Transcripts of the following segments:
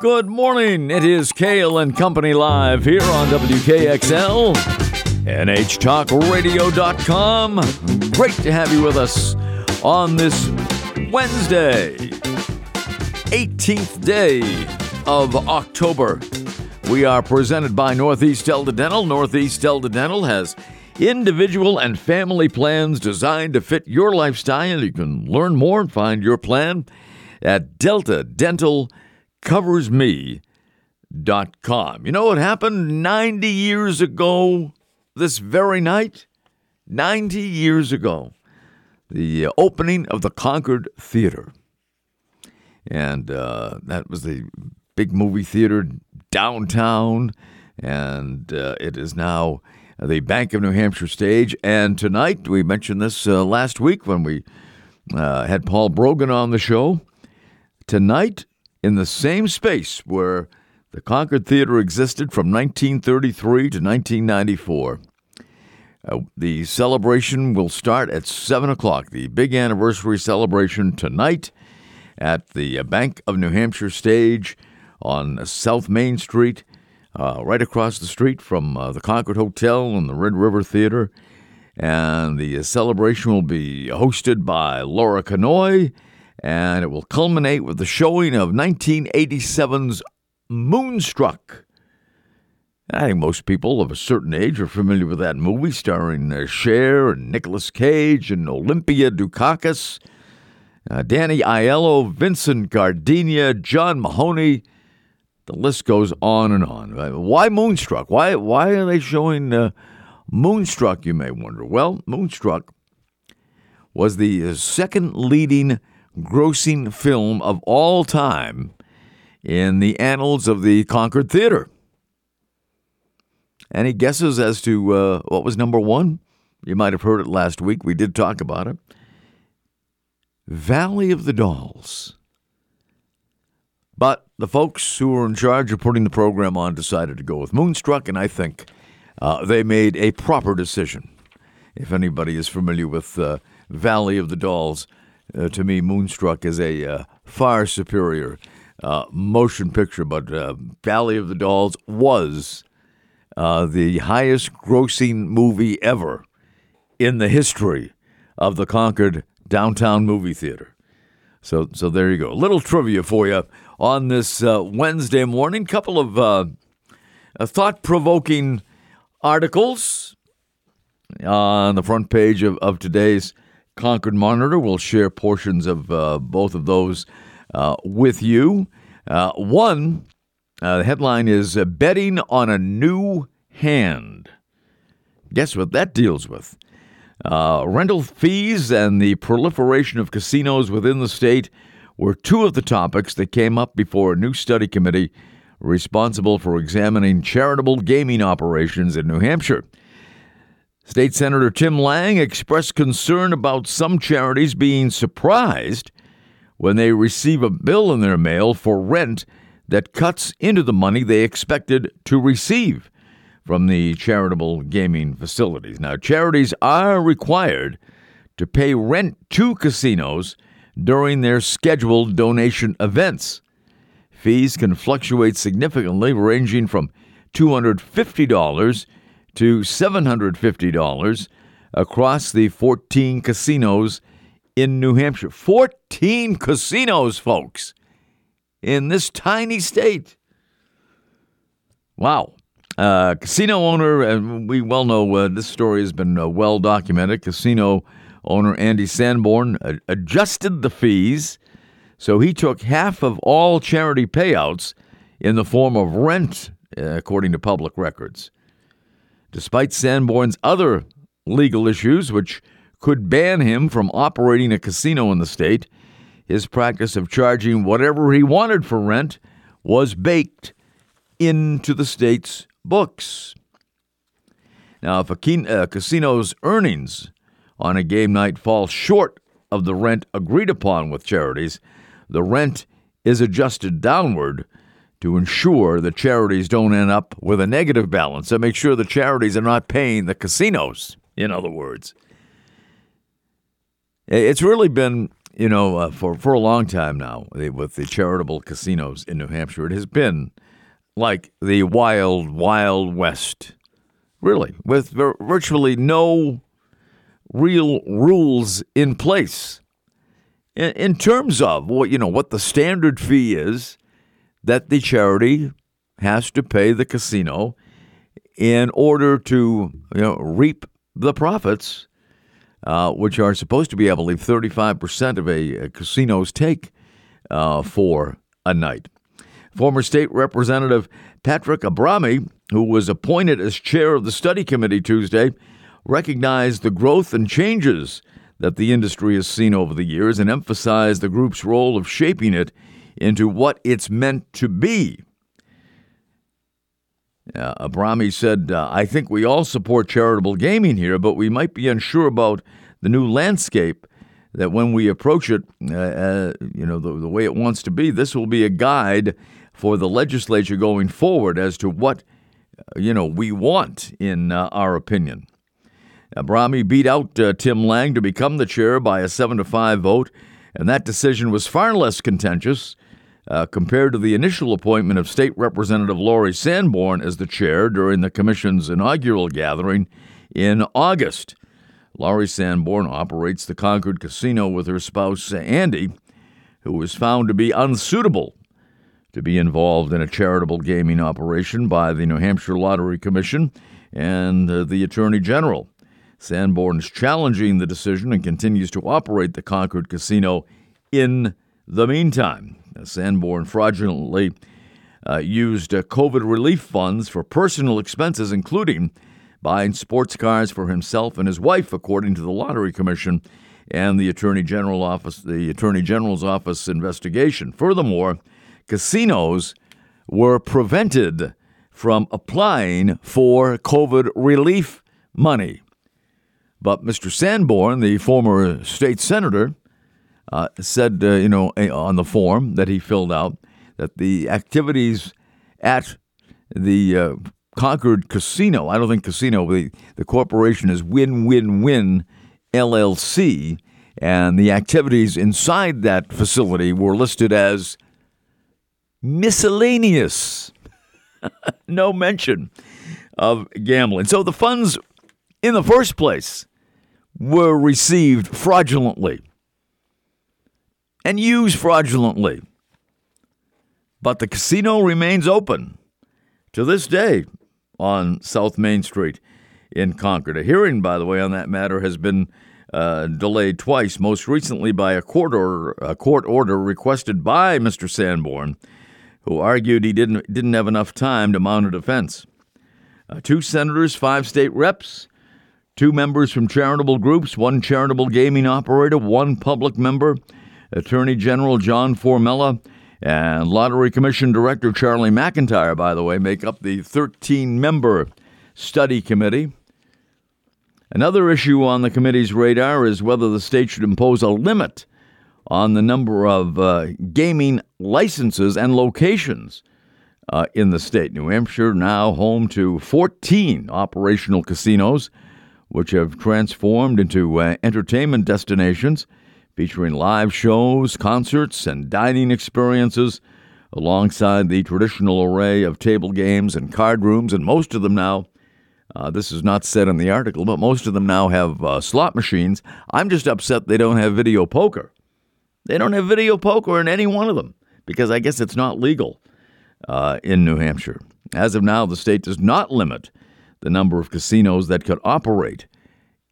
Good morning. It is Cail and Company Live here on WKXL, NHTalkRadio.com. Great to have you with us on this Wednesday, 18th day of October. We are presented by Northeast Delta Dental. Northeast Delta Dental has individual and family plans designed to fit your lifestyle. You can learn more and find your plan at deltadentalcoversme.com. You know what happened 90 years ago this very night? 90 years ago, the opening of the Concord Theater. And uh, that was the big movie theater downtown, and uh, it is now the Bank of New Hampshire stage. And tonight, we mentioned this uh, last week when we uh, had Paul Brogan on the show. Tonight, in the same space where the Concord Theater existed from 1933 to 1994, uh, the celebration will start at 7 o'clock. The big anniversary celebration tonight at the Bank of New Hampshire stage on South Main Street, uh, right across the street from uh, the Concord Hotel and the Red River Theater. And the celebration will be hosted by Laura Canoy, and it will culminate with the showing of 1987's Moonstruck. I think most people of a certain age are familiar with that movie starring uh, Cher and Nicolas Cage and Olympia Dukakis, uh, Danny Aiello, Vincent Gardenia, John Mahoney. The list goes on and on. Uh, why Moonstruck? Why why are they showing uh, Moonstruck? You may wonder. Well, Moonstruck was the uh, second leading grossing film of all time in the annals of the Concord Theater. Any guesses as to uh, what was number one? You might have heard it last week. We did talk about it. Valley of the Dolls. But the folks who were in charge of putting the program on decided to go with Moonstruck, and I think uh, they made a proper decision. If anybody is familiar with uh, Valley of the Dolls, uh, to me, Moonstruck is a uh, far superior uh, motion picture, but uh, Valley of the Dolls was the highest grossing movie ever in the history of the Concord Downtown Movie Theater. So, so there you go. A little trivia for you on this uh, Wednesday morning. Couple of uh, thought provoking articles on the front page of, of today's Concord Monitor. We'll share portions of uh, both of those uh, with you. Uh, one, uh, the headline is Betting on a New Hand. Guess what that deals with? rental fees and the proliferation of casinos within the state were two of the topics that came up before a new study committee responsible for examining charitable gaming operations in New Hampshire. State Senator Tim Lang expressed concern about some charities being surprised when they receive a bill in their mail for rent that cuts into the money they expected to receive from the charitable gaming facilities. Now, charities are required to pay rent to casinos during their scheduled donation events. Fees can fluctuate significantly, ranging from $250 to $750 across the 14 casinos in New Hampshire. 14 casinos, folks, in this tiny state. Wow. Uh, casino owner, and we well know uh, this story has been uh, well documented. Casino Owner Andy Sanborn adjusted the fees, so he took half of all charity payouts in the form of rent, according to public records. Despite Sanborn's other legal issues, which could ban him from operating a casino in the state, his practice of charging whatever he wanted for rent was baked into the state's books. Now, if a, uh, casino's earnings on a game night fall short of the rent agreed upon with charities, the rent is adjusted downward to ensure that charities don't end up with a negative balance and make sure the charities are not paying the casinos, in other words. It's really been you know, uh, for for a long time now with the charitable casinos in New Hampshire, it has been like the wild, wild west, really, with vir- virtually no real rules in place in terms of what you know what the standard fee is that the charity has to pay the casino in order to you know reap the profits, uh, which are supposed to be, I believe, 35% of a, a casino's take uh, for a night. Former state representative Patrick Abrami, who was appointed as chair of the study committee Tuesday, recognized the growth and changes that the industry has seen over the years and emphasized the group's role of shaping it into what it's meant to be. Uh, Abrami said, uh, I think we all support charitable gaming here, but we might be unsure about the new landscape that when we approach it, uh, uh, you know, the, the way it wants to be, this will be a guide for the legislature going forward as to what, uh, you know, we want in uh, our opinion. Abrami beat out Tim Lang to become the chair by a 7 to 5 vote, and that decision was far less contentious uh, compared to the initial appointment of State Representative Laurie Sanborn as the chair during the Commission's inaugural gathering in August. Laurie Sanborn operates the Concord Casino with her spouse, Andy, who was found to be unsuitable to be involved in a charitable gaming operation by the New Hampshire Lottery Commission and uh, the Attorney General. Sanborn is challenging the decision and continues to operate the Concord Casino in the meantime. Sanborn fraudulently uh, used uh, COVID relief funds for personal expenses, including buying sports cars for himself and his wife, according to the Lottery Commission and the Attorney General office, the Attorney General's office investigation. Furthermore, casinos were prevented from applying for COVID relief money. But Mr. Sanborn, the former state senator, uh, said, uh, you know, on the form that he filled out, that the activities at the uh, Concord Casino, I don't think casino, the, the corporation is Win Win Win LLC, and the activities inside that facility were listed as miscellaneous. no mention of gambling. So the funds in the first place were received fraudulently and used fraudulently. But the casino remains open to this day on South Main Street in Concord. A hearing, by the way, on that matter has been uh, delayed twice, most recently by a court order, a court order requested by Mr. Sanborn, who argued he didn't, didn't have enough time to mount a defense. Uh, two senators, five state reps, two members from charitable groups, one charitable gaming operator, one public member, Attorney General John Formella, and Lottery Commission Director Charlie McIntyre, by the way, make up the 13 member study committee. Another issue on the committee's radar is whether the state should impose a limit on the number of uh, gaming licenses and locations uh, in the state. New Hampshire now home to 14 operational casinos, which have transformed into uh, entertainment destinations featuring live shows, concerts, and dining experiences, alongside the traditional array of table games and card rooms. And most of them now, uh, this is not said in the article, but most of them now have uh, slot machines. I'm just upset they don't have video poker. They don't have video poker in any one of them because I guess it's not legal uh, in New Hampshire. As of now, the state does not limit the number of casinos that could operate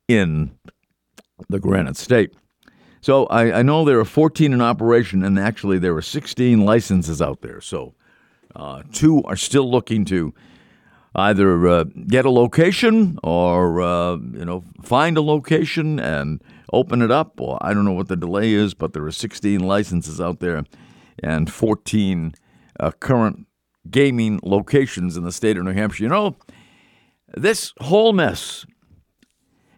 in the Granite State. So I, I, know there are 14 in operation, and actually there are 16 licenses out there. So uh, two are still looking to either uh, get a location or uh, you know find a location and open it up. Or I don't know what the delay is, but there are 16 licenses out there and 14 uh, current gaming locations in the state of New Hampshire. You know, this whole mess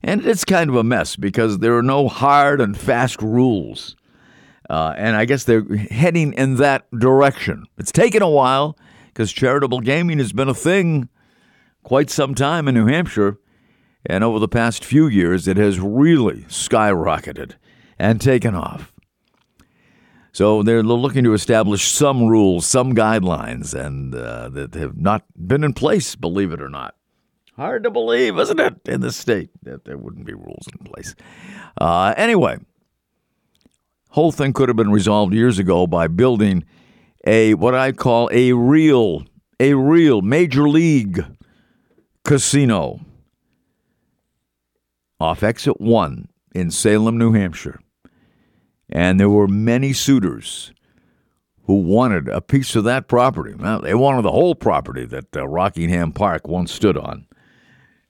and it's kind of a mess because there are no hard and fast rules. Uh, and I guess they're heading in that direction. It's taken a while because charitable gaming has been a thing quite some time in New Hampshire. And over the past few years, it has really skyrocketed and taken off. So they're looking to establish some rules, some guidelines, and uh, that have not been in place, believe it or not. Hard to believe, isn't it, in this state that there wouldn't be rules in place. Uh, anyway, whole thing could have been resolved years ago by building a what I call a real, a real major league casino off exit one in Salem, New Hampshire. And there were many suitors who wanted a piece of that property. Well, they wanted the whole property that uh, Rockingham Park once stood on.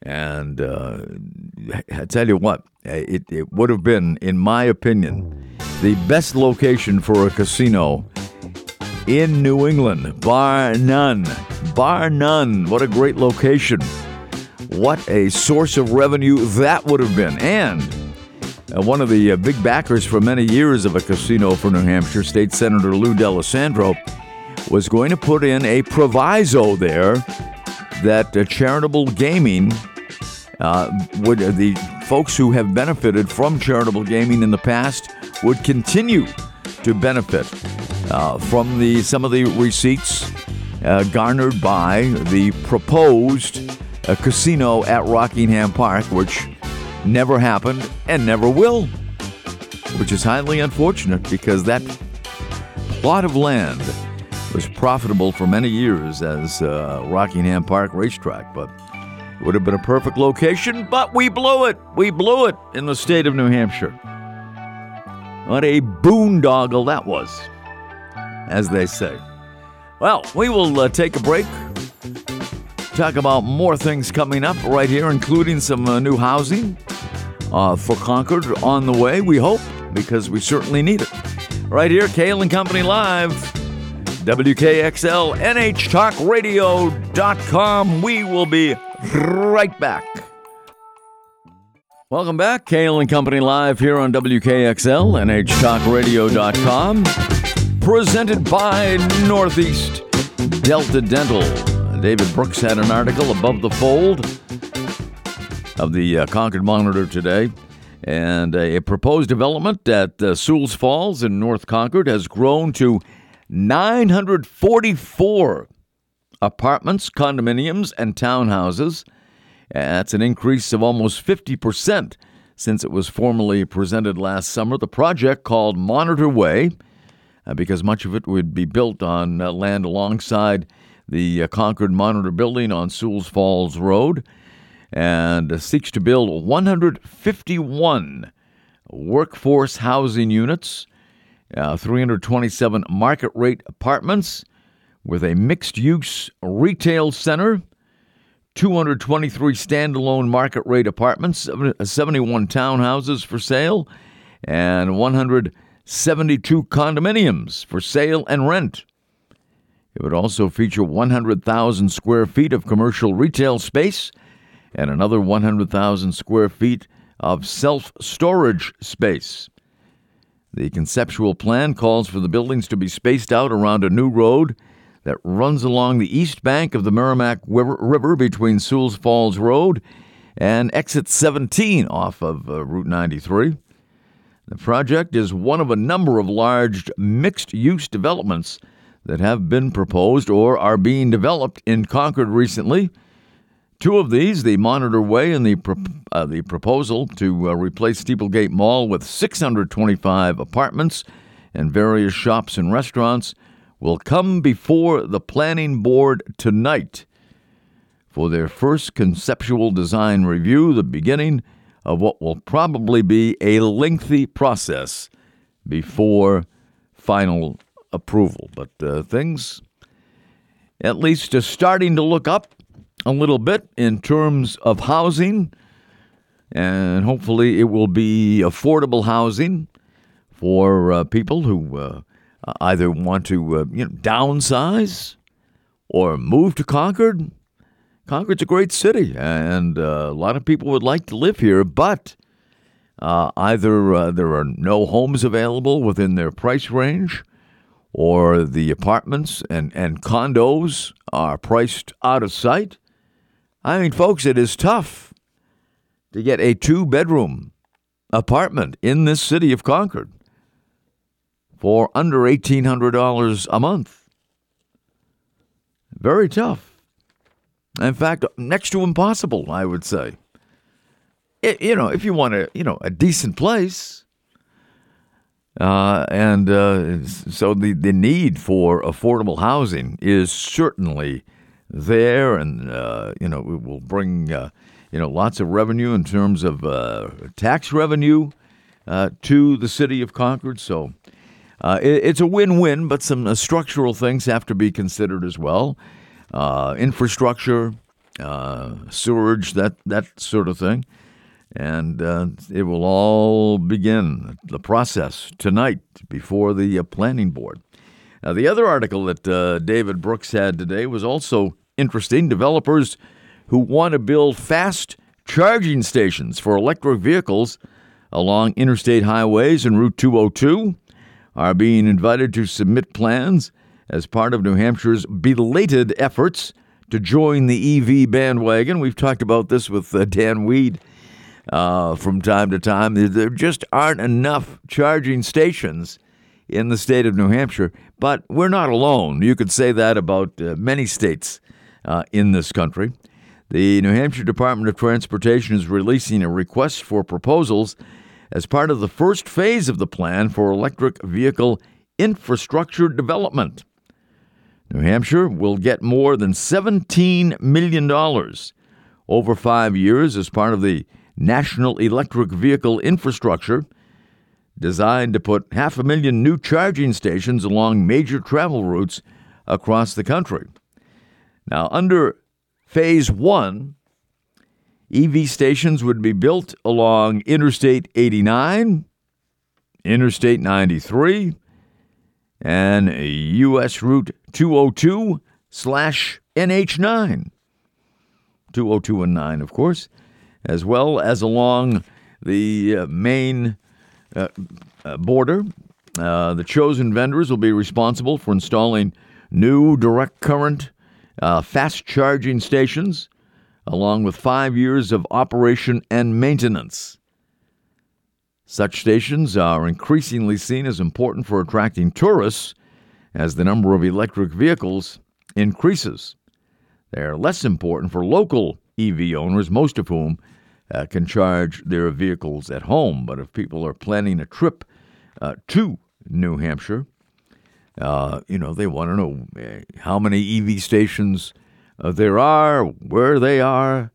And uh, I tell you what, it, it would have been, in my opinion, the best location for a casino in New England, bar none. Bar none. What a great location. What a source of revenue that would have been. And uh, one of the uh, big backers for many years of a casino for New Hampshire, State Senator Lou D'Alessandro, was going to put in a proviso there that uh, charitable gaming uh, would uh, the folks who have benefited from charitable gaming in the past would continue to benefit uh, from the some of the receipts uh, garnered by the proposed uh, casino at Rockingham Park, which never happened and never will, which is highly unfortunate because that plot of land was profitable for many years as Rockingham Park racetrack, but would have been a perfect location, but we blew it. We blew it in the state of New Hampshire. What a boondoggle that was, as they say. Well, we will uh, take a break. Talk about more things coming up right here, including some uh, new housing uh, for Concord on the way, we hope, because we certainly need it. Right here, Cail and Company Live. WKXL, NHTalkRadio.com. We will be right back. Welcome back, Cail and Company Live here on WKXL, NHTalkRadio.com. Presented by Northeast Delta Dental. David Brooks had an article above the fold of the uh, Concord Monitor today. And a proposed development at uh, Sewell's Falls in North Concord has grown to 944 apartments, condominiums, and townhouses. That's an increase of almost 50% since it was formally presented last summer. The project called Monitor Way, uh, because much of it would be built on uh, land alongside the uh, Concord Monitor building on Sewell's Falls Road, and seeks to build 151 workforce housing units, uh, 327 market rate apartments with a mixed use retail center, 223 standalone market rate apartments, uh, 71 townhouses for sale, and 172 condominiums for sale and rent. It would also feature 100,000 square feet of commercial retail space and another 100,000 square feet of self storage space. The conceptual plan calls for the buildings to be spaced out around a new road that runs along the east bank of the Merrimack River between Sewell's Falls Road and exit 17 off of uh, Route 93. The project is one of a number of large mixed use developments that have been proposed or are being developed in Concord recently. Two of these, the Monitor Way and the, pro- uh, the proposal to uh, replace Steeplegate Mall with 625 apartments and various shops and restaurants, will come before the Planning Board tonight for their first conceptual design review, the beginning of what will probably be a lengthy process before final approval. But uh, things, at least, are starting to look up a little bit in terms of housing, and hopefully, it will be affordable housing for uh, people who uh, either want to uh, you know, downsize or move to Concord. Concord's a great city, and uh, a lot of people would like to live here, but uh, either there are no homes available within their price range or the apartments and, and condos are priced out of sight. I mean, folks, it is tough to get a two bedroom apartment in this city of Concord for under $1,800 a month. Very tough. In fact, next to impossible, I would say. It, you know, if you want a, you know, a decent place, uh, and uh, so the, the need for affordable housing is certainly there, and uh, you know, it will bring uh, you know lots of revenue in terms of uh, tax revenue uh, to the city of Concord. So it, it's a win-win, but some structural things have to be considered as well uh, infrastructure, uh, sewerage, that that sort of thing, and uh, it will all begin the process tonight before the uh, planning board. Now, the other article that uh, David Brooks had today was also interesting. Developers who want to build fast charging stations for electric vehicles along interstate highways and Route 202 are being invited to submit plans as part of New Hampshire's belated efforts to join the EV bandwagon. We've talked about this with uh, Dan Weed uh, from time to time. There just aren't enough charging stations in the state of New Hampshire, but we're not alone. You could say that about uh, many states uh, in this country. The New Hampshire Department of Transportation is releasing a request for proposals as part of the first phase of the plan for electric vehicle infrastructure development. New Hampshire will get more than $17 million over five years as part of the National Electric Vehicle Infrastructure, designed to put half a million new charging stations along major travel routes across the country. Now, under Phase 1, EV stations would be built along Interstate 89, Interstate 93, and U.S. Route 202 slash NH9. 202 and 9, of course, as well as along the uh, Maine uh, uh, border. Uh, the chosen vendors will be responsible for installing new direct current uh, fast charging stations, along with five years of operation and maintenance. Such stations are increasingly seen as important for attracting tourists as the number of electric vehicles increases. They are less important for local EV owners, most of whom uh, can charge their vehicles at home. But if people are planning a trip uh, to New Hampshire, uh, you know, they want to know uh, how many EV stations uh, there are, where they are.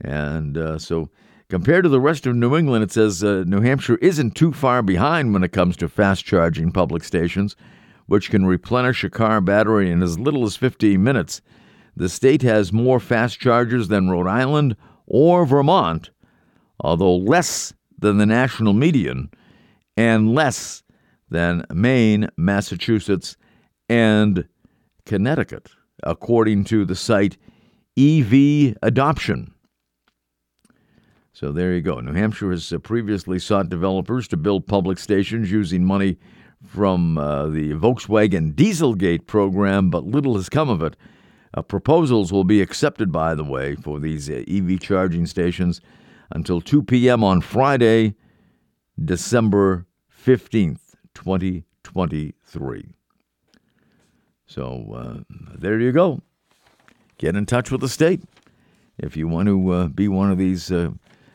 And uh, so, compared to the rest of New England, it says New Hampshire isn't too far behind when it comes to fast charging public stations which can replenish a car battery in as little as 15 minutes. The state has more fast chargers than Rhode Island or Vermont, although less than the national median and less than Maine, Massachusetts, and Connecticut, according to the site EV Adoption. So there you go. New Hampshire has previously sought developers to build public stations using money from uh, the Volkswagen Dieselgate program, but little has come of it. Uh, proposals will be accepted, by the way, for these uh, EV charging stations until 2 p.m. on Friday, December 15th, 2023. So uh, there you go. Get in touch with the state if you want to uh, be one of these uh,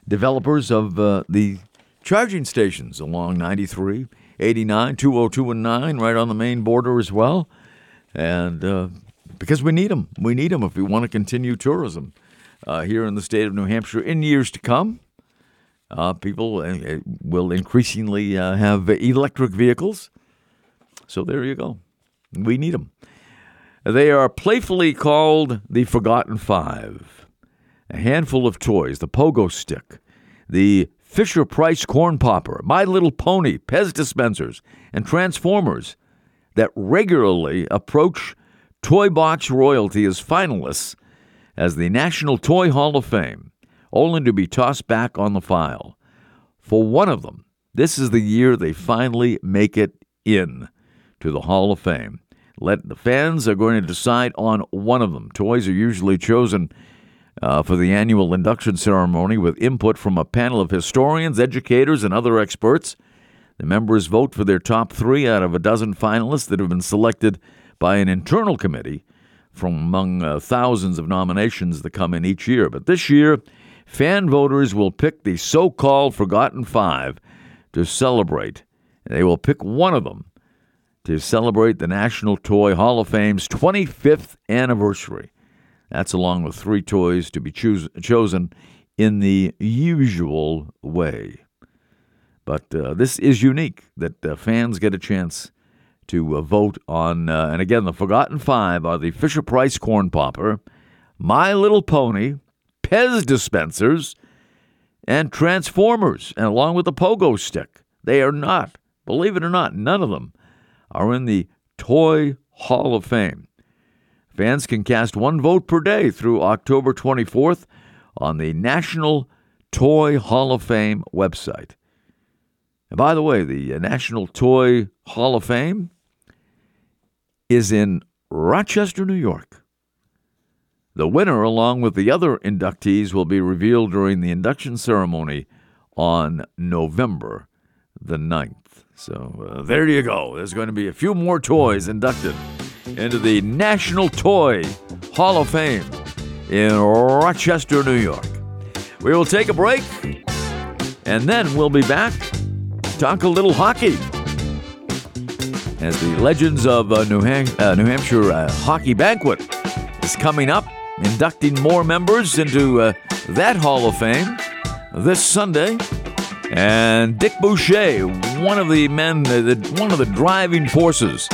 developers of the charging stations along 93 89, 202 and 9, right on the Maine border as well. And uh, because we need them, we need them if we want to continue tourism uh, here in the state of New Hampshire in years to come. Uh, people uh, will increasingly uh, have electric vehicles. So there you go. We need them. They are playfully called the Forgotten Five. A handful of toys, the pogo stick, the Fisher Price Corn Popper, My Little Pony, Pez dispensers, and Transformers that regularly approach Toy Box royalty as finalists as the National Toy Hall of Fame, only to be tossed back on the file. For one of them, this is the year they finally make it in to the Hall of Fame. Let the fans are going to decide on one of them. Toys are usually chosen uh, for the annual induction ceremony with input from a panel of historians, educators, and other experts. The members vote for their top three out of a dozen finalists that have been selected by an internal committee from among uh, thousands of nominations that come in each year. But this year, fan voters will pick the so called Forgotten Five to celebrate. They will pick one of them to celebrate the National Toy Hall of Fame's 25th anniversary. That's along with three toys to be choos- chosen in the usual way. But uh, this is unique that uh, fans get a chance to uh, vote on. Uh, and again, the Forgotten Five are the Fisher Price Corn Popper, My Little Pony, Pez dispensers, and Transformers, and along with the Pogo Stick. They are not, believe it or not, none of them are in the Toy Hall of Fame. Fans can cast one vote per day through October 24th on the National Toy Hall of Fame website. And by the way, the National Toy Hall of Fame is in Rochester, New York. The winner, along with the other inductees, will be revealed during the induction ceremony on November the 9th. So uh, there you go. There's going to be a few more toys inducted into the National Toy Hall of Fame in Rochester, New York. We will take a break and then we'll be back to talk a little hockey. As the Legends of uh, New, uh, New, Hampshire uh, Hockey Banquet is coming up, inducting more members into uh, that Hall of Fame this Sunday. And Dick Boucher, one of the men, one of the driving forces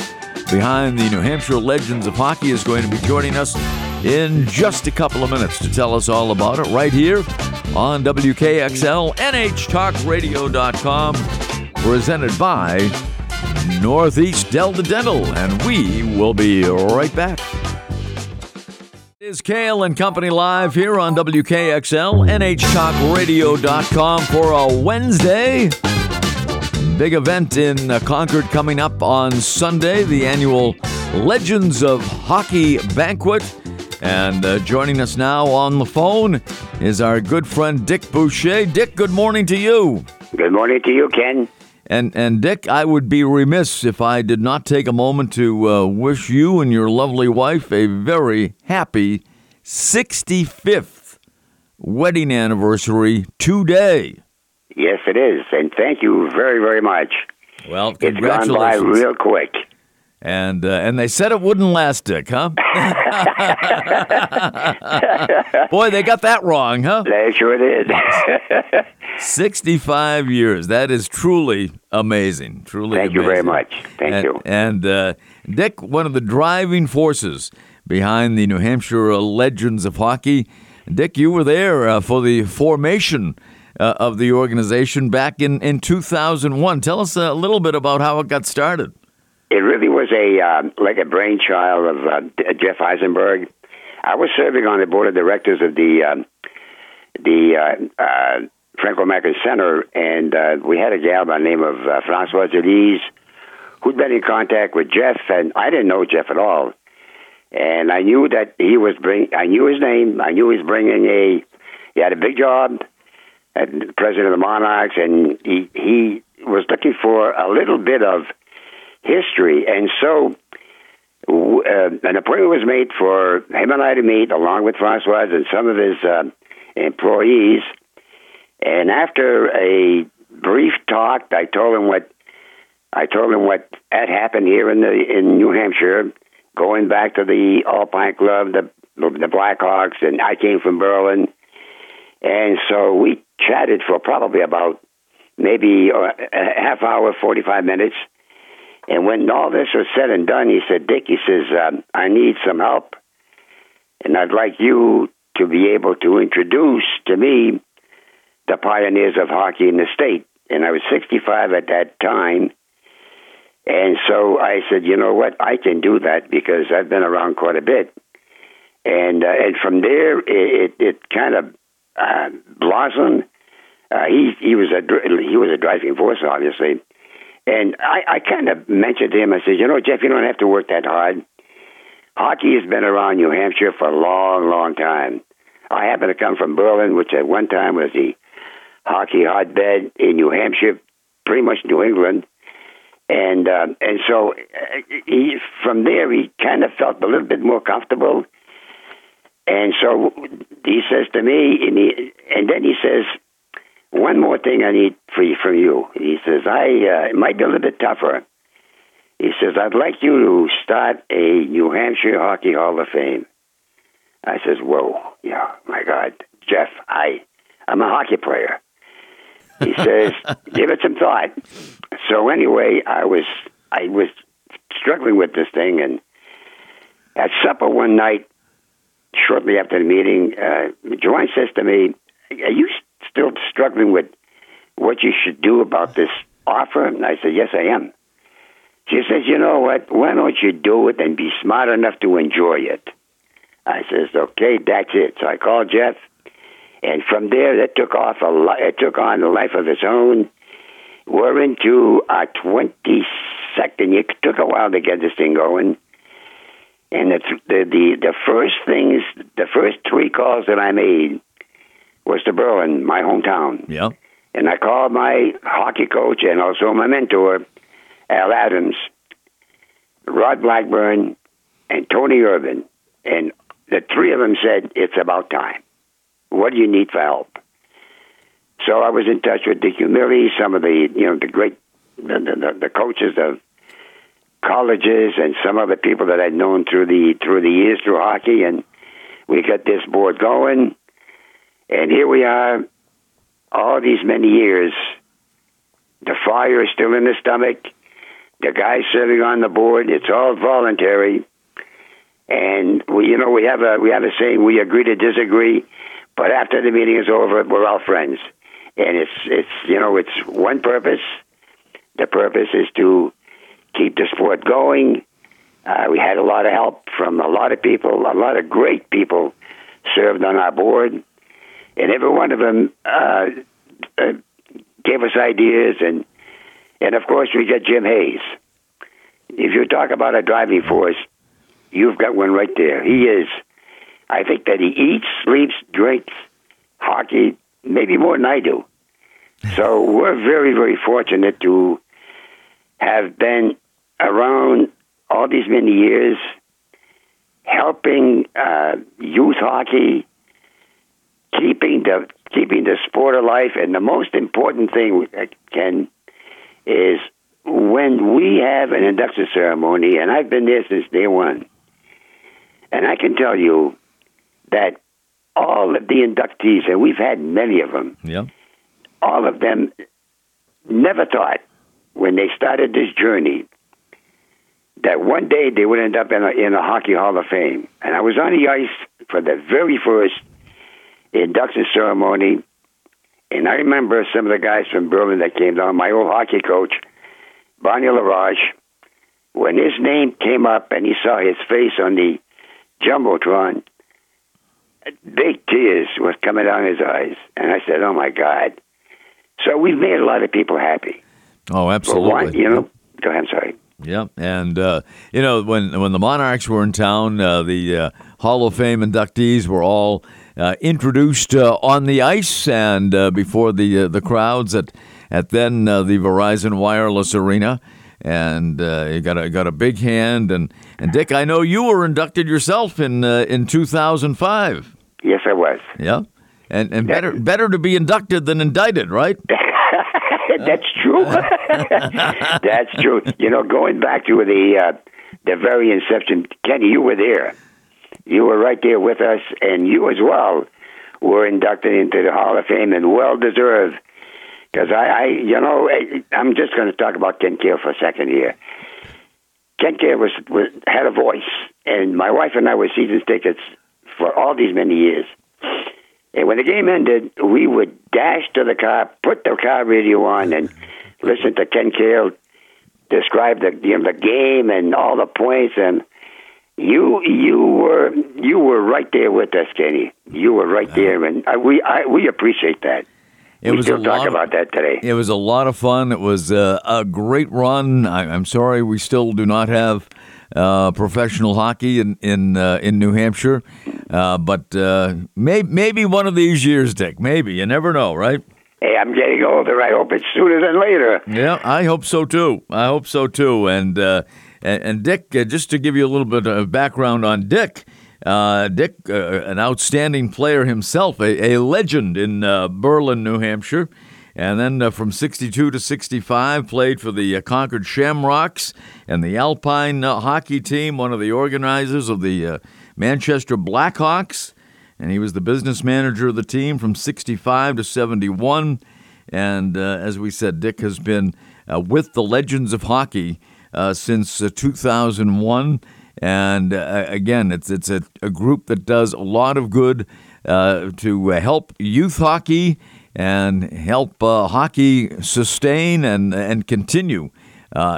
behind the New Hampshire Legends of Hockey, is going to be joining us in just a couple of minutes to tell us all about it right here on WKXL, NHTalkRadio.com, presented by Northeast Delta Dental, and we will be right back. Is Cail and Company live here on WKXL, NHTalkRadio.com for a Wednesday. Big event in uh, Concord coming up on Sunday, the annual Legends of Hockey Banquet. And uh, joining us now on the phone is our good friend Dick Boucher. Dick, good morning to you. Good morning to you, Ken. And and Dick, I would be remiss if I did not take a moment to uh, wish you and your lovely wife a very happy 65th wedding anniversary today. Yes, it is, and thank you very, very much. Well, congratulations. It's gone by real quick. And uh, and they said it wouldn't last, Dick, huh? Boy, they got that wrong, huh? They sure did. 65 years. That is truly amazing. Truly Thank you very much. Thank and, you. And uh, Dick, one of the driving forces behind the New Hampshire Legends of Hockey. Dick, you were there uh, for the formation uh, of the organization back in, in 2001. Tell us a little bit about how it got started. It really was a um, like a brainchild of uh, D- Jeff Eisenberg. I was serving on the board of directors of the um, the uh, uh, Franco American Center, and uh, we had a gal by the name of uh, Francoise Elise who'd been in contact with Jeff, and I didn't know Jeff at all. And I knew that he was bring. I knew his name. I knew he was bringing a. He had a big job, president of the Monarchs, and he he was looking for a little bit of history, and so uh, an appointment was made for him and I to meet, along with Francoise and some of his uh, employees. And after a brief talk, I told him what I told him what had happened here in the in New Hampshire, going back to the Alpine Club, the the Blackhawks, and I came from Berlin, and so we chatted for probably about maybe uh, a half hour, forty five minutes. And when all this was said and done, he said, Dick, he says, um, I need some help. And I'd like you to be able to introduce to me the pioneers of hockey in the state. And I was 65 at that time. And so I said, you know what? I can do that because I've been around quite a bit. And uh, and from there, it it, it kind of uh, blossomed. Uh, he he was a he was a driving force, obviously. And I, I kind of mentioned to him, I said, you know, Jeff, you don't have to work that hard. Hockey has been around New Hampshire for a long, long time. I happen to come from Berlin, which at one time was the hockey hotbed in New Hampshire. pretty much New England, and uh, and so uh, he from there he kind of felt a little bit more comfortable, and so he says to me, and he and then he says, one more thing I need for you, from you. He says I uh, it might be a little bit tougher. He says I'd like you to start a New Hampshire Hockey Hall of Fame. I says, whoa, yeah, my God, Jeff, I I'm a hockey player. He says, give it some thought. So anyway, I was I was struggling with this thing, and at supper one night, shortly after the meeting, uh, Joanne says to me, "Are you still struggling with what you should do about this offer?" And I said, "Yes, I am." She says, "You know what? Why don't you do it and be smart enough to enjoy it?" I says, "Okay, that's it." So I called Jeff. And from there, it took off a li- it took on a life of its own. We're into our twenty second. It took a while to get this thing going. And the, the the the first things, the first three calls that I made was to Berlin, my hometown. Yeah. And I called my hockey coach and also my mentor, Al Adams, Rod Blackburn, and Tony Irvin. And the three of them said, It's about time. What do you need for help? So I was in touch with Dick Umile, some of the you know the great the, the, the coaches of colleges and some other people that I'd known through the through the years through hockey, and we got this board going, and here we are, all these many years. The fire is still in the stomach. The guy sitting on the board. It's all voluntary, and we you know we have a we have a saying: we agree to disagree. But after the meeting is over, we're all friends, and it's it's you know it's one purpose. The purpose is to keep the sport going. Uh, we had a lot of help from a lot of people. A lot of great people served on our board, and every one of them uh, uh, gave us ideas, and and of course we got Jim Hayes. If you talk about a driving force, you've got one right there. He is I think that he eats, sleeps, drinks hockey, maybe more than I do. So we're very, very fortunate to have been around all these many years, helping uh, youth hockey, keeping the keeping the sport alive, and the most important thing, Ken, is when we have an induction ceremony, and I've been there since day one, and I can tell you that all of the inductees, and we've had many of them, Yeah. all of them never thought when they started this journey that one day they would end up in a, in a Hockey Hall of Fame. And I was on the ice for the very first induction ceremony, and I remember some of the guys from Berlin that came down, my old hockey coach, Barney Larage, when his name came up and he saw his face on the Jumbotron, big tears was coming down his eyes. And I said, oh, my God. So we've made a lot of people happy. Oh, absolutely. one, you know, go ahead, I'm sorry. Yeah, and uh, you know when when the Monarchs were in town, uh, the uh, Hall of Fame inductees were all introduced uh, on the ice and uh, before the uh, the crowds at at then uh, the Verizon Wireless Arena, and uh, you got a got a big hand. And, and Dick, I know you were inducted yourself in uh, in two thousand five. Yes, I was. Yeah, and and better better to be inducted than indicted, right? That's true. That's true. You know, going back to the uh, the very inception, Kenny, you were there. You were right there with us, and you as well were inducted into the Hall of Fame, and well deserved. Because I, I, you know, I, I'm just going to talk about Ken Cail for a second here. Ken Cail was, was had a voice, and my wife and I were season tickets for all these many years. And when the game ended, we would dash to the car, put the car radio on, and listen to Ken Cail describe the you know, the game and all the points. And you you were you were right there with us, Kenny. You were right there, and I, we I, we appreciate that. It we was still talk of- about that today. It was a lot of fun. It was uh, a great run. I, I'm sorry we still do not have uh, professional hockey in in uh, in New Hampshire, uh, but uh, may, maybe one of these years, Dick. Maybe you never know, right? Hey, I'm getting older. I hope it's sooner than later. Yeah, I hope so too. I hope so too. And uh, and, and, Dick, uh, just to give you a little bit of background on Dick, uh, Dick, uh, an outstanding player himself, a, a legend in uh, Berlin, New Hampshire. And then uh, from 62 to 65, played for the Concord Shamrocks and the Alpine hockey team, one of the organizers of the Manchester Blackhawks and he was the business manager of the team from 65 to 71. And uh, as we said, Dick has been uh, with the Legends of Hockey uh, since uh, 2001. And uh, again, it's it's a, a, group that does a lot of good uh, to help youth hockey and help hockey sustain and and continue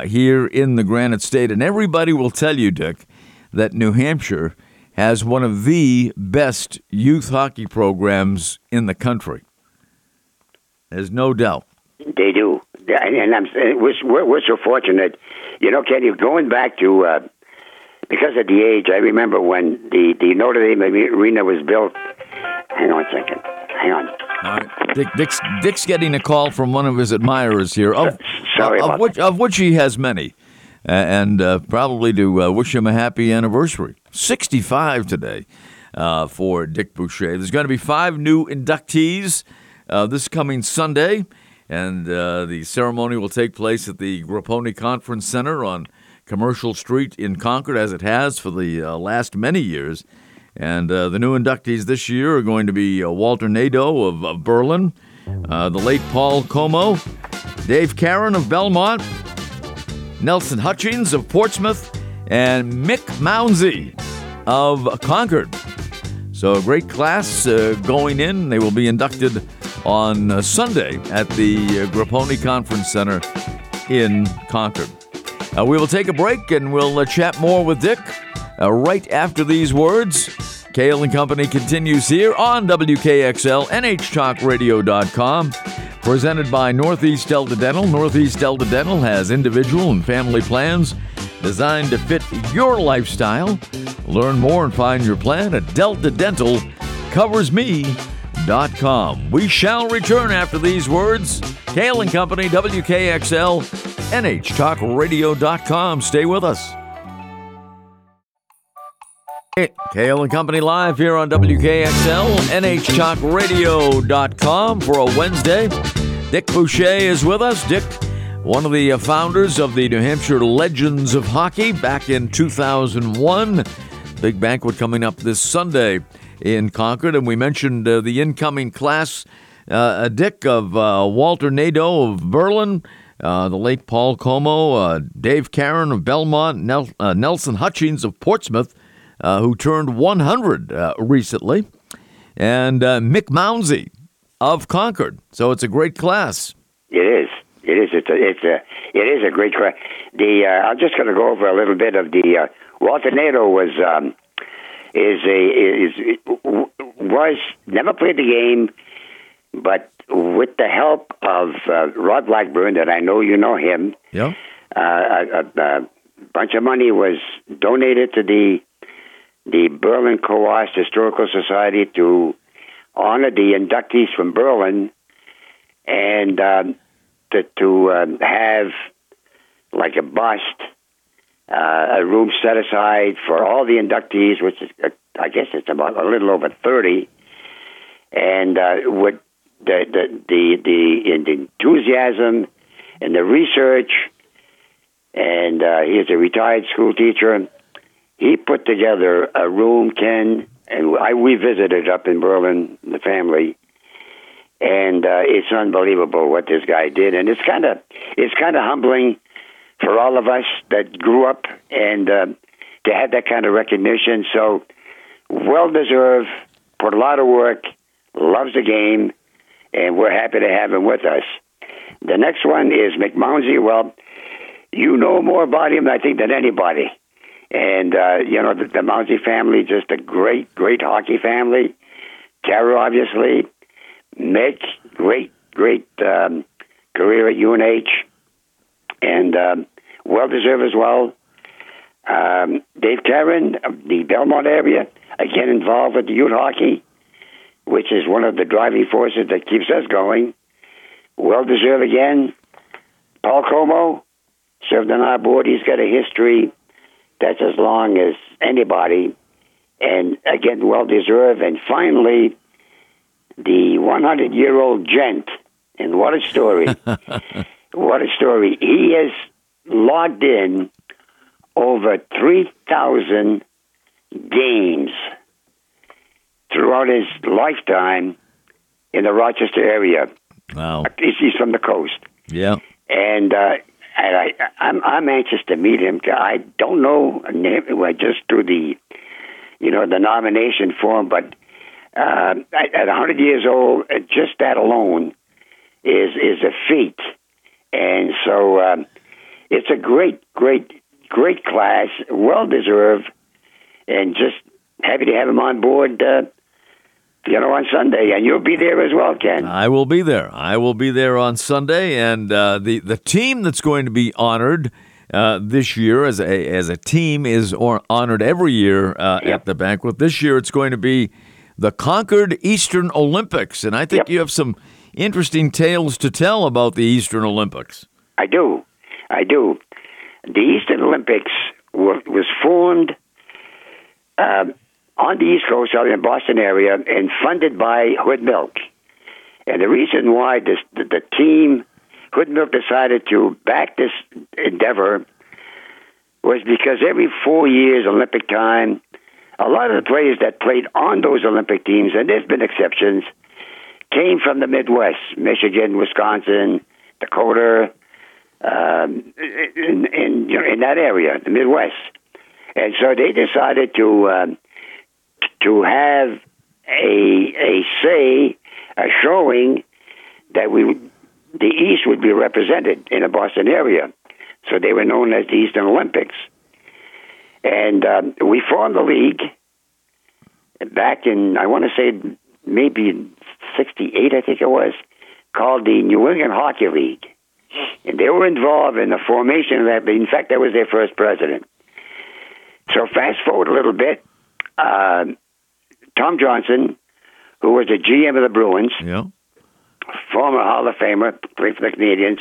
here in the Granite State. And everybody will tell you, Dick, that New Hampshire has one of the best youth hockey programs in the country. There's no doubt. They do, and I'm we're, we're so fortunate. You know, Kenny, going back to uh, because of the age, I remember when the the Notre Dame arena was built. Hang on a second. Hang on. All right. Dick, Dick's, Dick's getting a call from one of his admirers here. Of, Sorry of, of which, of which he has many and uh, probably to uh, wish him a happy anniversary. 65 today uh, for Dick Boucher. There's going to be five new inductees uh, this coming Sunday, and uh, the ceremony will take place at the Grappone Conference Center on Commercial Street in Concord, as it has for the uh, last many years. And the new inductees this year are going to be Walter Nadeau of, of Berlin, the late Paul Como, Dave Caron of Belmont, Nelson Hutchings of Portsmouth, and Mick Mounsey of Concord. So, a great class uh, going in. They will be inducted on uh, Sunday at the uh, Grappone Conference Center in Concord. Uh, we will take a break and we'll uh, chat more with Dick uh, right after these words. Cail and Company continues here on WKXL, NHTalkRadio.com. Presented by Northeast Delta Dental. Northeast Delta Dental has individual and family plans designed to fit your lifestyle. Learn more and find your plan at deltadentalcoversme.com. We shall return after these words. Cail and Company, WKXL, NHTalkRadio.com. Stay with us. Cail and Company live here on WKXL, NHTalkRadio.com for a Wednesday. Dick Boucher is with us. Dick, one of the uh, founders of the New Hampshire Legends of Hockey back in 2001. Big banquet coming up this Sunday in Concord. And we mentioned uh, the incoming class, uh, Dick, of uh, Walter Nadeau of Berlin. Uh, the late Paul Como, uh, Dave Caron of Belmont, Nel- Nelson Hutchings of Portsmouth, uh, who turned 100 uh, recently, and uh, Mick Mounsey of Concord. So it's a great class. It is. It is. It's a. It's a. It is a great class. The. Uh, I'm just going to go over a little bit of the. Uh, Walter Nadeau was. Um, is a is was never played the game, but with the help of uh, Rod Blackburn, that I know you know him. Yeah. Uh, a, a, a bunch of money was donated to the the Berlin Coast Historical Society to honor the inductees from Berlin and um, to, to um, have like a bust, uh, a room set aside for all the inductees, which is, uh, I guess it's about a little over 30. And uh, with the, the, the, the, the enthusiasm and the research, and uh, he's a retired school teacher. He put together a room, Ken, and I we visited up in Berlin, the family, and uh, it's unbelievable what this guy did, and it's kind of it's kind of humbling for all of us that grew up and uh, to have that kind of recognition. So well deserved, put a lot of work, loves the game, and we're happy to have him with us. The next one is Mick Mounsey. Well, you know more about him, I think, than anybody. And, uh, you know, the, the Mounsey family, just a great, great hockey family. Tara, obviously. Mick, great, great um, career at UNH. And um, well deserved as well. Um, Dave Caron of the Belmont area, again involved with the youth hockey, which is one of the driving forces that keeps us going. well deserved again. Paul Como served on our board. He's got a history that's as long as anybody, and again, well deserved. And finally, the 100 year old gent, and what a story! what a story! He has logged in over 3,000 games throughout his lifetime in the Rochester area. Wow. He's from the coast. Yeah. And, uh, and I, I'm, I'm anxious to meet him. I don't know name, just through the, you know, the nomination form, but uh, at, at 100 years old, uh, just that alone is is a feat. And so um, it's a great, great, great class, well deserved, and just happy to have him on board. Uh, you know, on Sunday, and you'll be there as well, Ken. I will be there. I will be there on Sunday, and uh, the the team that's going to be honored uh, this year as a as a team is or honored every year uh, Yep. at the banquet. This year, it's going to be the Concord Eastern Olympics, and I think Yep. you have some interesting tales to tell about the Eastern Olympics. I do. I do. The Eastern Olympics wa- was formed um, on the East Coast, out in the Boston area, and funded by Hood Milk. And the reason why this, the, the team, Hood Milk, decided to back this endeavor was because every four years, Olympic time, a lot of the players that played on those Olympic teams, and there's been exceptions, came from the Midwest, Michigan, Wisconsin, Dakota, um, in, in, in that area, the Midwest. And so they decided to um, to have a a say, a showing that we the East would be represented in the Boston area. So they were known as the Eastern Olympics. And um, we formed the league back in I want to say maybe '68, I think it was, called the New England Hockey League, and they were involved in the formation of that. But in fact, that was their first president. So fast forward a little bit, uh, Tom Johnson, who was the GM of the Bruins, Yeah. former Hall of Famer, played for the Canadiens.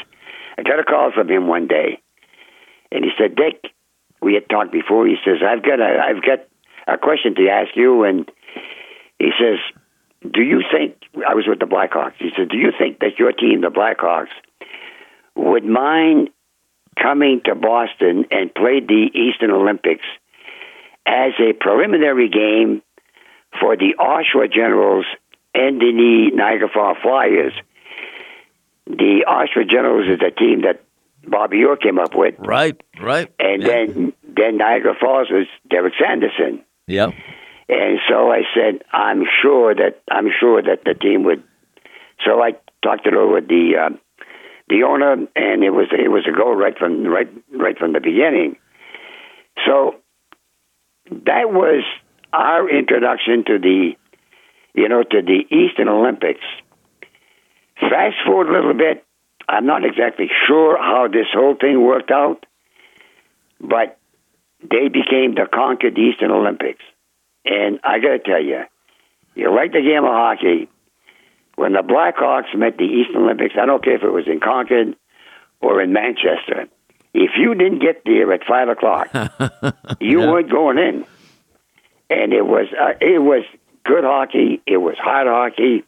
I got a call from him one day, and he said, "Dick, we had talked before." He says, "I've got a, I've got a question to ask you," and he says, "Do you think I was with the Blackhawks?" He said, "Do you think that your team, the Blackhawks, would mind coming to Boston and play the Eastern Olympics as a preliminary game for the Oshawa Generals and the Niagara Falls Flyers?" The Oshawa Generals is a team that Bobby Orr came up with, Right. Right. and yeah. then then Niagara Falls was Derek Sanderson. Yeah. And so I said, I'm sure that I'm sure that the team would. So I talked it over with the uh, the owner, and it was it was a go right from right right from the beginning. So that was our introduction to the, you know, to the Eastern Olympics. Fast forward a little bit, I'm not exactly sure how this whole thing worked out, but they became the Concord Eastern Olympics. And I got to tell you, you like the game of hockey. When the Blackhawks met the Eastern Olympics, I don't care if it was in Concord or in Manchester. If you didn't get there at five o'clock, you Yeah. weren't going in. And it was uh, it was good hockey. It was hard hockey.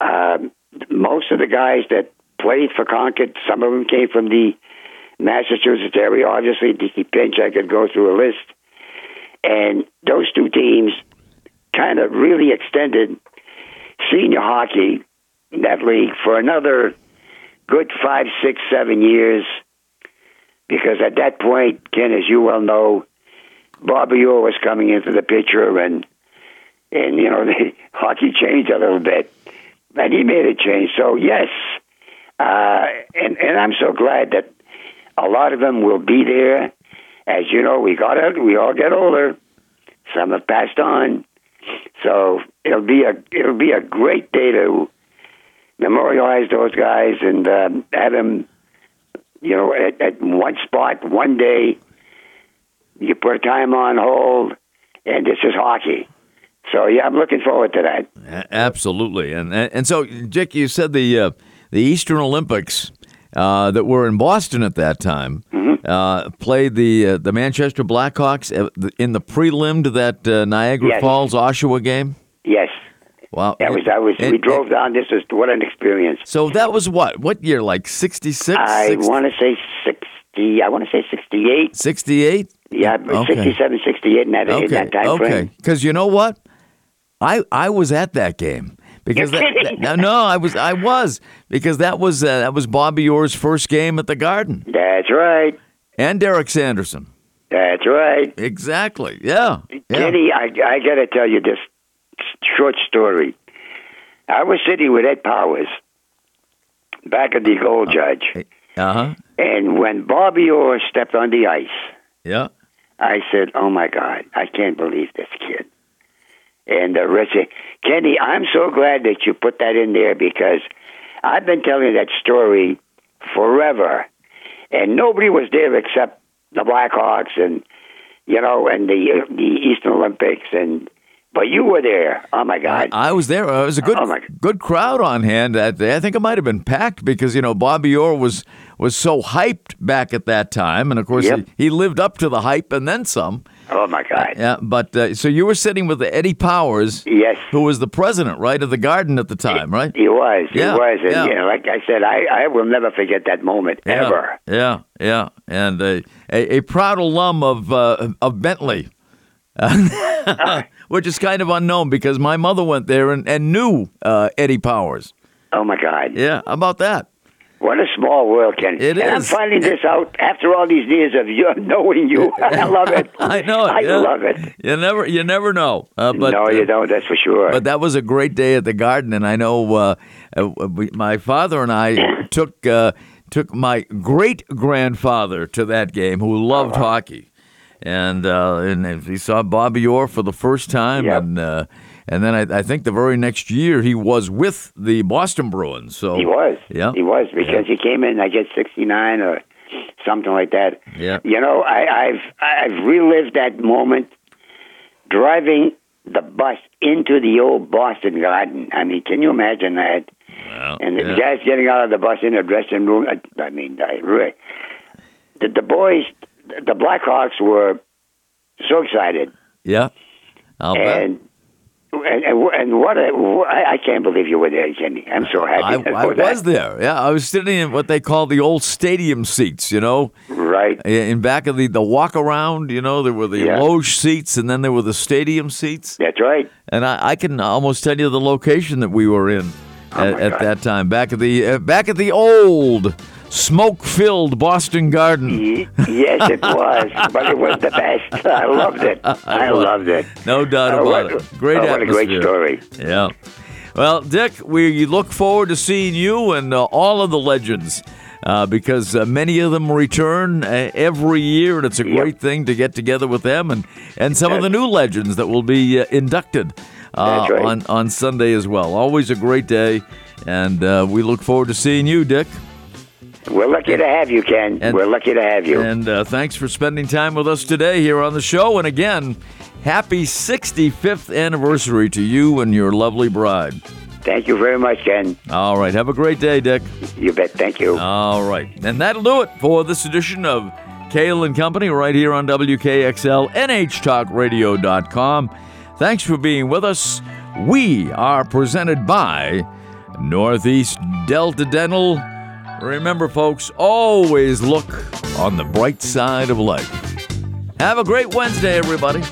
Um, most of the guys that played for Concord, some of them came from the Massachusetts area. Obviously, Dickie Pinch, I could go through a list. And those two teams kind of really extended senior hockey in that league for another good five, six, seven years. Because at that point, Ken, as you well know, Bobby Orr was coming into the picture, and and you know the hockey changed a little bit, and he made a change. So yes, uh, and and I'm so glad that a lot of them will be there. As you know, we got it. We all get older. Some have passed on, so it'll be a it'll be a great day to memorialize those guys and um, have them, you know, at, at one spot, one day. You put time on hold, and this is hockey. So yeah, I'm looking forward to that. Absolutely, and and and so Dick, you said the uh, the Eastern Olympics uh, that were in Boston at that time Mm-hmm. uh, played the uh, the Manchester Blackhawks uh, in the prelim to that uh, Niagara Yes. Falls Oshawa game. Yes, Wow, that was that was. we And- drove down. This was what an experience. So that was what? What year? Like 66? I want to say sixty. I want to say sixty-eight. 68? Yeah, Okay. 67, 68 in that, in Okay. that time okay. Because you know what? I I was at that game. Because that, that- no, I was I was because that was uh, that was Bobby Orr's first game at the Garden That's right. and Derek Sanderson. That's right. Exactly. Yeah. yeah. Kenny, I, I got to tell you this short story. I was sitting with Ed Powers back at the Gold Judge, Uh huh. and when Bobby Orr stepped on the ice, Yeah. I said, "Oh my God, I can't believe this kid." And uh, Rich "Kenny, I'm so glad that you put that in there because I've been telling that story forever, and nobody was there except the Blackhawks and you know and the uh, the Eastern Olympics and." But you were there. Oh my God! I was there. It was a good Oh, good crowd on hand that day. I think it might have been packed because you know Bobby Orr was was so hyped back at that time, and of course Yep. he, he lived up to the hype and then some. oh my God! Yeah, but uh, so you were sitting with Eddie Powers, Yes. who was the president, right, of the Garden at the time, right? He was. He Yeah, was. And yeah. you know, like I said, I, I will never forget that moment Yeah, ever. Yeah, yeah, and uh, a, a proud alum of uh, of Bentley, which is kind of unknown because my mother went there and, and knew uh, Eddie Powers. Oh my God! Yeah, how about that? What a small world, Ken. It and I'm finding this out after all these years of you knowing you. I love it. I know it. I yeah. love it. You never, you never know. Uh, but no, uh, you don't. That's for sure. But that was a great day at the Garden, and I know uh, uh, my father and I took uh, took my great grandfather to that game, who loved hockey, and uh, and we saw Bobby Orr for the first time, Yep. and uh, and then I, I think the very next year he was with the Boston Bruins. So he was. Yeah. He was because he came in, I guess, 69 or something like that. Yeah. You know, I, I've I've relived that moment driving the bus into the old Boston Garden. I mean, can you imagine that? Well, And the yeah. guys getting out of the bus in the dressing room. I, I mean, I really, the, the boys, the Blackhawks were so excited, yeah, I'll and and and, and what I can't believe you were there, Kenny. I'm so happy. I, I that. was there. Yeah, I was sitting in what they call the old stadium seats. You know, right. in back of the the walk around. You know, there were the Yeah. loge seats, and then there were the stadium seats. That's right. And I, I can almost tell you the location that we were in Oh, at, at that time. Back at the uh, back at the old smoke-filled Boston Garden. Yes, it was, but it was the best. I loved it. I loved it. No doubt Oh, about it. Great oh, what a great story. Yeah. Well, Dick, we look forward to seeing you and uh, all of the legends. Uh, because uh, many of them return uh, every year, and it's a Yep. great thing to get together with them and, and some of the new legends that will be uh, inducted uh, right. on, on Sunday as well. Always a great day, and uh, we look forward to seeing you, Dick. We're lucky to have you, Ken. And- We're lucky to have you. And uh, thanks for spending time with us today here on the show. And again, happy 65th anniversary to you and your lovely bride. Thank you very much, Ken. All right. Have a great day, Dick. You bet. Thank you. All right. And that'll do it for this edition of Cail and Company right here on WKXL, NHTalkRadio.com. Thanks for being with us. We are presented by Northeast Delta Dental. Remember, folks, always look on the bright side of life. Have a great Wednesday, everybody.